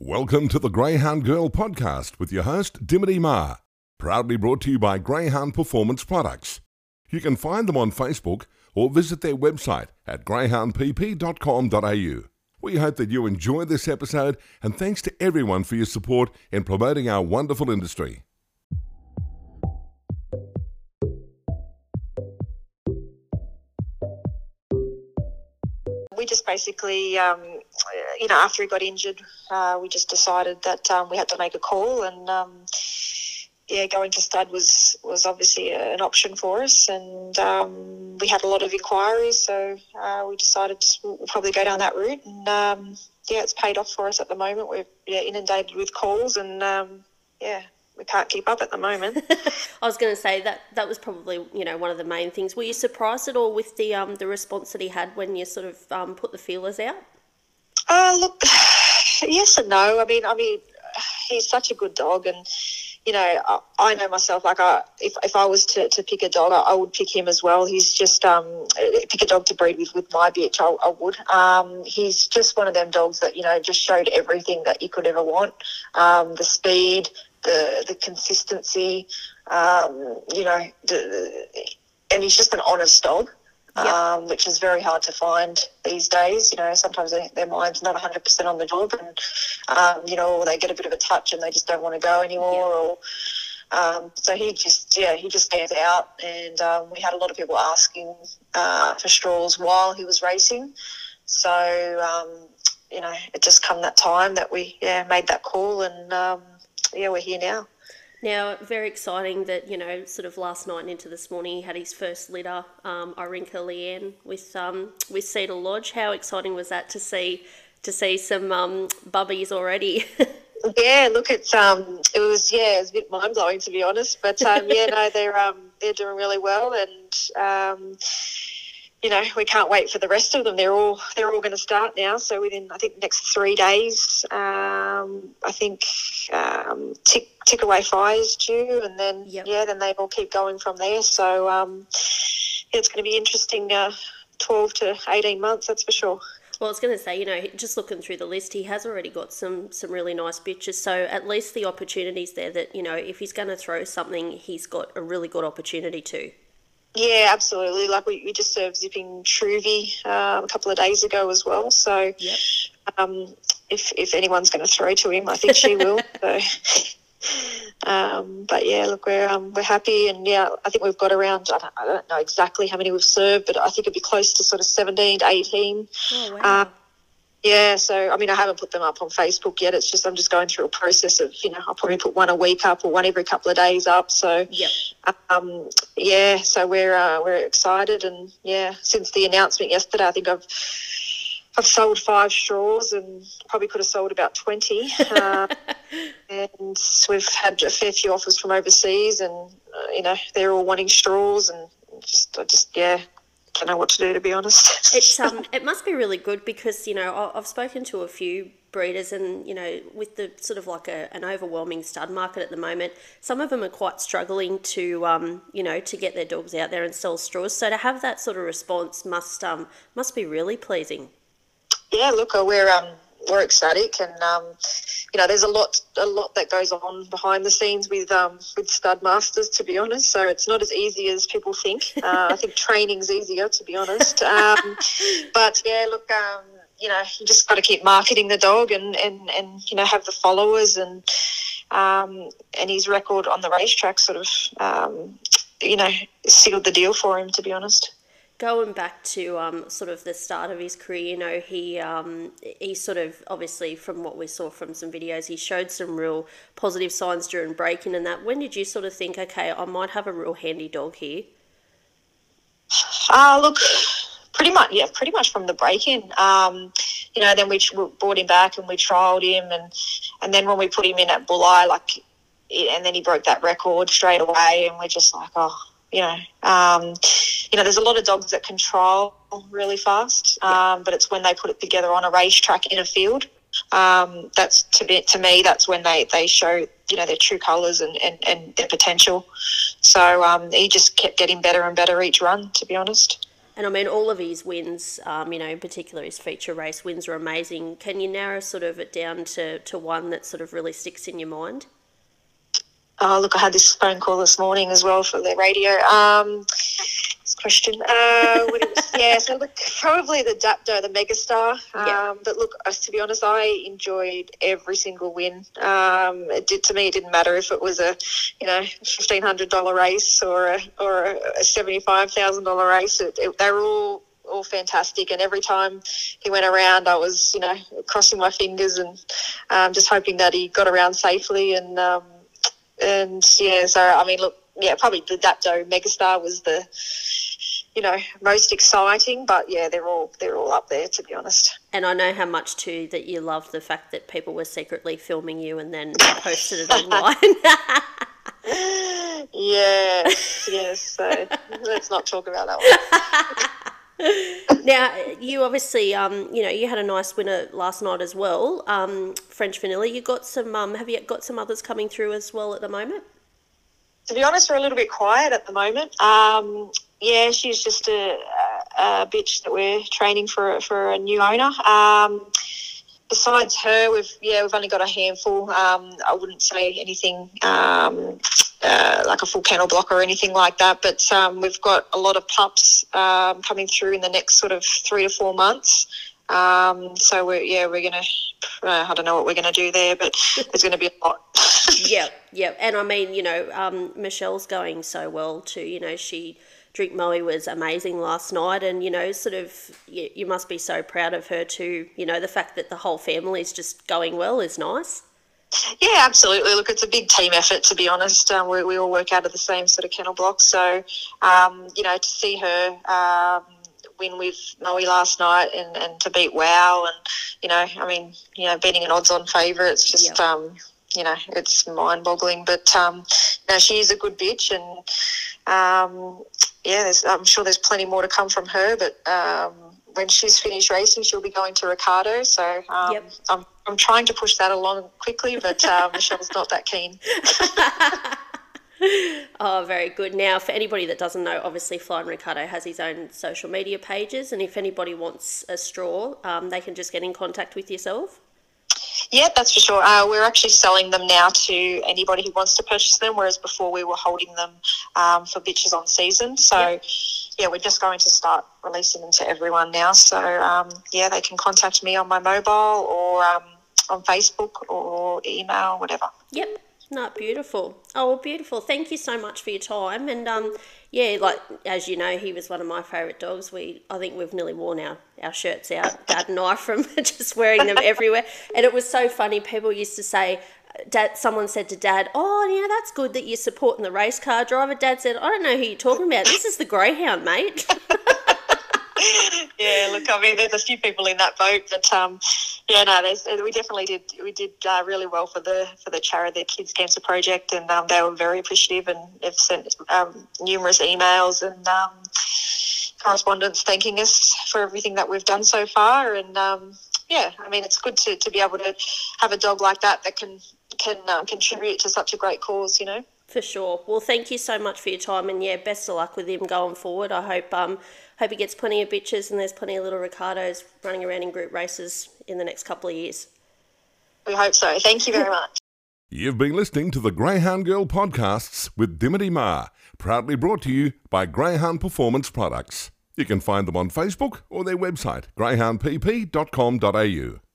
Welcome to the Greyhound Girl podcast with your host, Dimity Ma. Proudly brought to you by Greyhound Performance Products. You can find them on Facebook or visit their website at greyhoundpp.com.au. We hope that you enjoy this episode and thanks to everyone for your support in promoting our wonderful industry. Basically, um, you know, after he got injured, uh, we just decided that um, we had to make a call, and um, yeah, going to stud was was obviously an option for us, and um, we had a lot of inquiries, so uh, we decided we'll probably go down that route, and um, yeah, it's paid off for us at the moment. We're yeah, inundated with calls, and um, yeah, we can't keep up at the moment. I was going to say that that was probably you know one of the main things. Were you surprised at all with the um, the response that he had when you sort of um, put the feelers out? Uh, look, yes and no. I mean, I mean, he's such a good dog, and you know, I, I know myself. Like, I if if I was to, to pick a dog, I, I would pick him as well. He's just um pick a dog to breed with with my bitch. I, I would. Um, he's just one of them dogs that you know just showed everything that you could ever want. Um, the speed, the the consistency, um, you know, the, and he's just an honest dog, yep. um, which is very hard to find these days. You know, sometimes they, their mind's not 100% on the job, and um, you know, they get a bit of a touch and they just don't want to go anymore, yep. or. Um, so he just, yeah, he just stands out, and um, we had a lot of people asking uh, for straws while he was racing. So um, you know, it just come that time that we yeah made that call, and um, yeah, we're here now. Now, very exciting that, you know, sort of last night and into this morning, he had his first litter, um, Irinka Leanne, with, um, with Cedar Lodge. How exciting was that to see to see some um, bubbies already? yeah, look, it's um, it was yeah, it was a bit mind blowing to be honest, but um, yeah, no, they're um, they're doing really well, and um, you know, we can't wait for the rest of them. They're all they're all going to start now. So within I think next three days, um, I think um, tick tick away fires due, and then yep. yeah, then they all keep going from there. So um, yeah, it's going to be interesting. Uh, Twelve to eighteen months, that's for sure. Well, I was going to say, you know, just looking through the list, he has already got some some really nice bitches. So at least the opportunities there that you know, if he's going to throw something, he's got a really good opportunity to. Yeah, absolutely. Like we, we just served zipping Truvy um, a couple of days ago as well. So yep. um, if if anyone's going to throw to him, I think she will. So. Um, but yeah, look, we're um, we're happy, and yeah, I think we've got around. I don't, I don't, know exactly how many we've served, but I think it'd be close to sort of seventeen to eighteen. Oh, wow. Um, yeah, so I mean, I haven't put them up on Facebook yet. It's just I'm just going through a process of you know I'll probably put one a week up or one every couple of days up. So yeah, um, yeah. So we're uh, we're excited, and yeah, since the announcement yesterday, I think I've I've sold five straws and probably could have sold about twenty. uh, and we've had a fair few offers from overseas, and uh, you know they're all wanting straws, and just I just yeah don't know what to do to be honest. it's um, it must be really good because you know I've spoken to a few breeders, and you know with the sort of like a, an overwhelming stud market at the moment, some of them are quite struggling to um, you know to get their dogs out there and sell straws. So to have that sort of response must um, must be really pleasing. Yeah, look, uh, we're um, we're ecstatic, and um, you know, there's a lot a lot that goes on behind the scenes with um, with stud masters, to be honest. So it's not as easy as people think. Uh, I think training's easier, to be honest. Um, but yeah, look, um, you know, you just got to keep marketing the dog, and and and you know, have the followers, and um, and his record on the racetrack sort of, um, you know, sealed the deal for him, to be honest going back to um, sort of the start of his career, you know, he um, he sort of obviously from what we saw from some videos, he showed some real positive signs during breaking and that. When did you sort of think, okay, I might have a real handy dog here? Uh, look, pretty much, yeah, pretty much from the break-in. Um, you know, then we brought him back and we trialled him, and and then when we put him in at Bulli, like, and then he broke that record straight away, and we're just like, oh, you know, um, you know, there's a lot of dogs that control really fast, um, but it's when they put it together on a racetrack in a field. Um, that's to be, to me, that's when they, they show you know their true colours and, and, and their potential. So um, he just kept getting better and better each run, to be honest. and I mean, all of his wins, um, you know, in particular his feature race wins are amazing. Can you narrow sort of it down to, to one that sort of really sticks in your mind? Oh, look, I had this phone call this morning as well for the radio. Um, question. Uh, yeah, so look, probably the Dapto, the megastar. Um, yeah. But look, to be honest, I enjoyed every single win. Um, it did to me. It didn't matter if it was a, you know, fifteen hundred dollar race or a or a seventy five thousand dollar race. It, it, they were all all fantastic. And every time he went around, I was, you know, crossing my fingers and um, just hoping that he got around safely. And um, and yeah, so I mean, look, yeah, probably the Dapto Megastar was the you know most exciting but yeah they're all they're all up there to be honest. And i know how much too that you love the fact that people were secretly filming you and then posted it online. Yes yes so let's not talk about that one. Now you obviously um, you know you had a nice winner last night as well um, french vanilla. You got some um, have you got some others coming through as well at the moment to be honest, we're a little bit quiet at the moment. Um, yeah, she's just a, a, bitch that we're training for for a new owner. Um, besides her, we've yeah we've only got a handful. Um, I wouldn't say anything um, uh, like a full kennel block or anything like that, but um, we've got a lot of pups um, coming through in the next sort of three to four months. Um, so we're yeah we're gonna uh, I don't know what we're gonna do there, but there's gonna be a lot. yeah, yeah, and I mean you know um, Michelle's going so well too. You know she Drink Moe was amazing last night, and you know, sort of, you, you must be so proud of her too. You know, the fact that the whole family is just going well is nice. Yeah, absolutely. Look, it's a big team effort, to be honest. Um, we, we all work out of the same sort of kennel block. So, um, you know, to see her um, win with Moe last night and, and to beat Wow, and, you know, I mean, you know, beating an odds on favourite, it's just, yep. You know, it's mind boggling. But, um, know, she is a good bitch and, um, yeah, I'm sure there's plenty more to come from her. But um, when she's finished racing, she'll be going to Ricciardo. So um, yep. I'm, I'm trying to push that along quickly, but uh, Michelle's not that keen. oh, very good. Now, for anybody that doesn't know, obviously Flying Ricciardo has his own social media pages, and if anybody wants a straw, um, they can just get in contact with yourself. Yeah, that's for sure. Uh, we're actually selling them now to anybody who wants to purchase them, whereas before we were holding them um, for bitches on season. So, yep. yeah, we're just going to start releasing them to everyone now. So, um, yeah, they can contact me on my mobile or um, on Facebook or email, whatever. Yep. Not beautiful. Oh, beautiful. Thank you so much for your time. And um, yeah, like as you know, he was one of my favourite dogs. We, I think we've nearly worn our, our shirts out, Dad and I, from just wearing them everywhere. And it was so funny. People used to say, Dad, someone said to Dad, "Oh, yeah, that's good that you're supporting the race car driver." Dad said, "I don't know who you're talking about. This is the greyhound, mate." yeah, look, I mean, there's a few people in that boat, but um, yeah, no, there's, we definitely did. We did uh, really well for the for the charity, the Kids Cancer Project, and um, they were very appreciative and have sent um, numerous emails and um, correspondence thanking us for everything that we've done so far. And um, yeah, I mean, it's good to, to be able to have a dog like that that can can uh, contribute to such a great cause, you know. For sure. Well, thank you so much for your time, and yeah, best of luck with him going forward. I hope um hope he gets plenty of bitches, and there's plenty of little Ricciardos running around in group races in the next couple of years. We hope so. Thank you very much. You've been listening to the Greyhound Girl podcasts with Dimity Ma, proudly brought to you by Greyhound Performance Products. You can find them on Facebook or their website, greyhoundpp.com.au.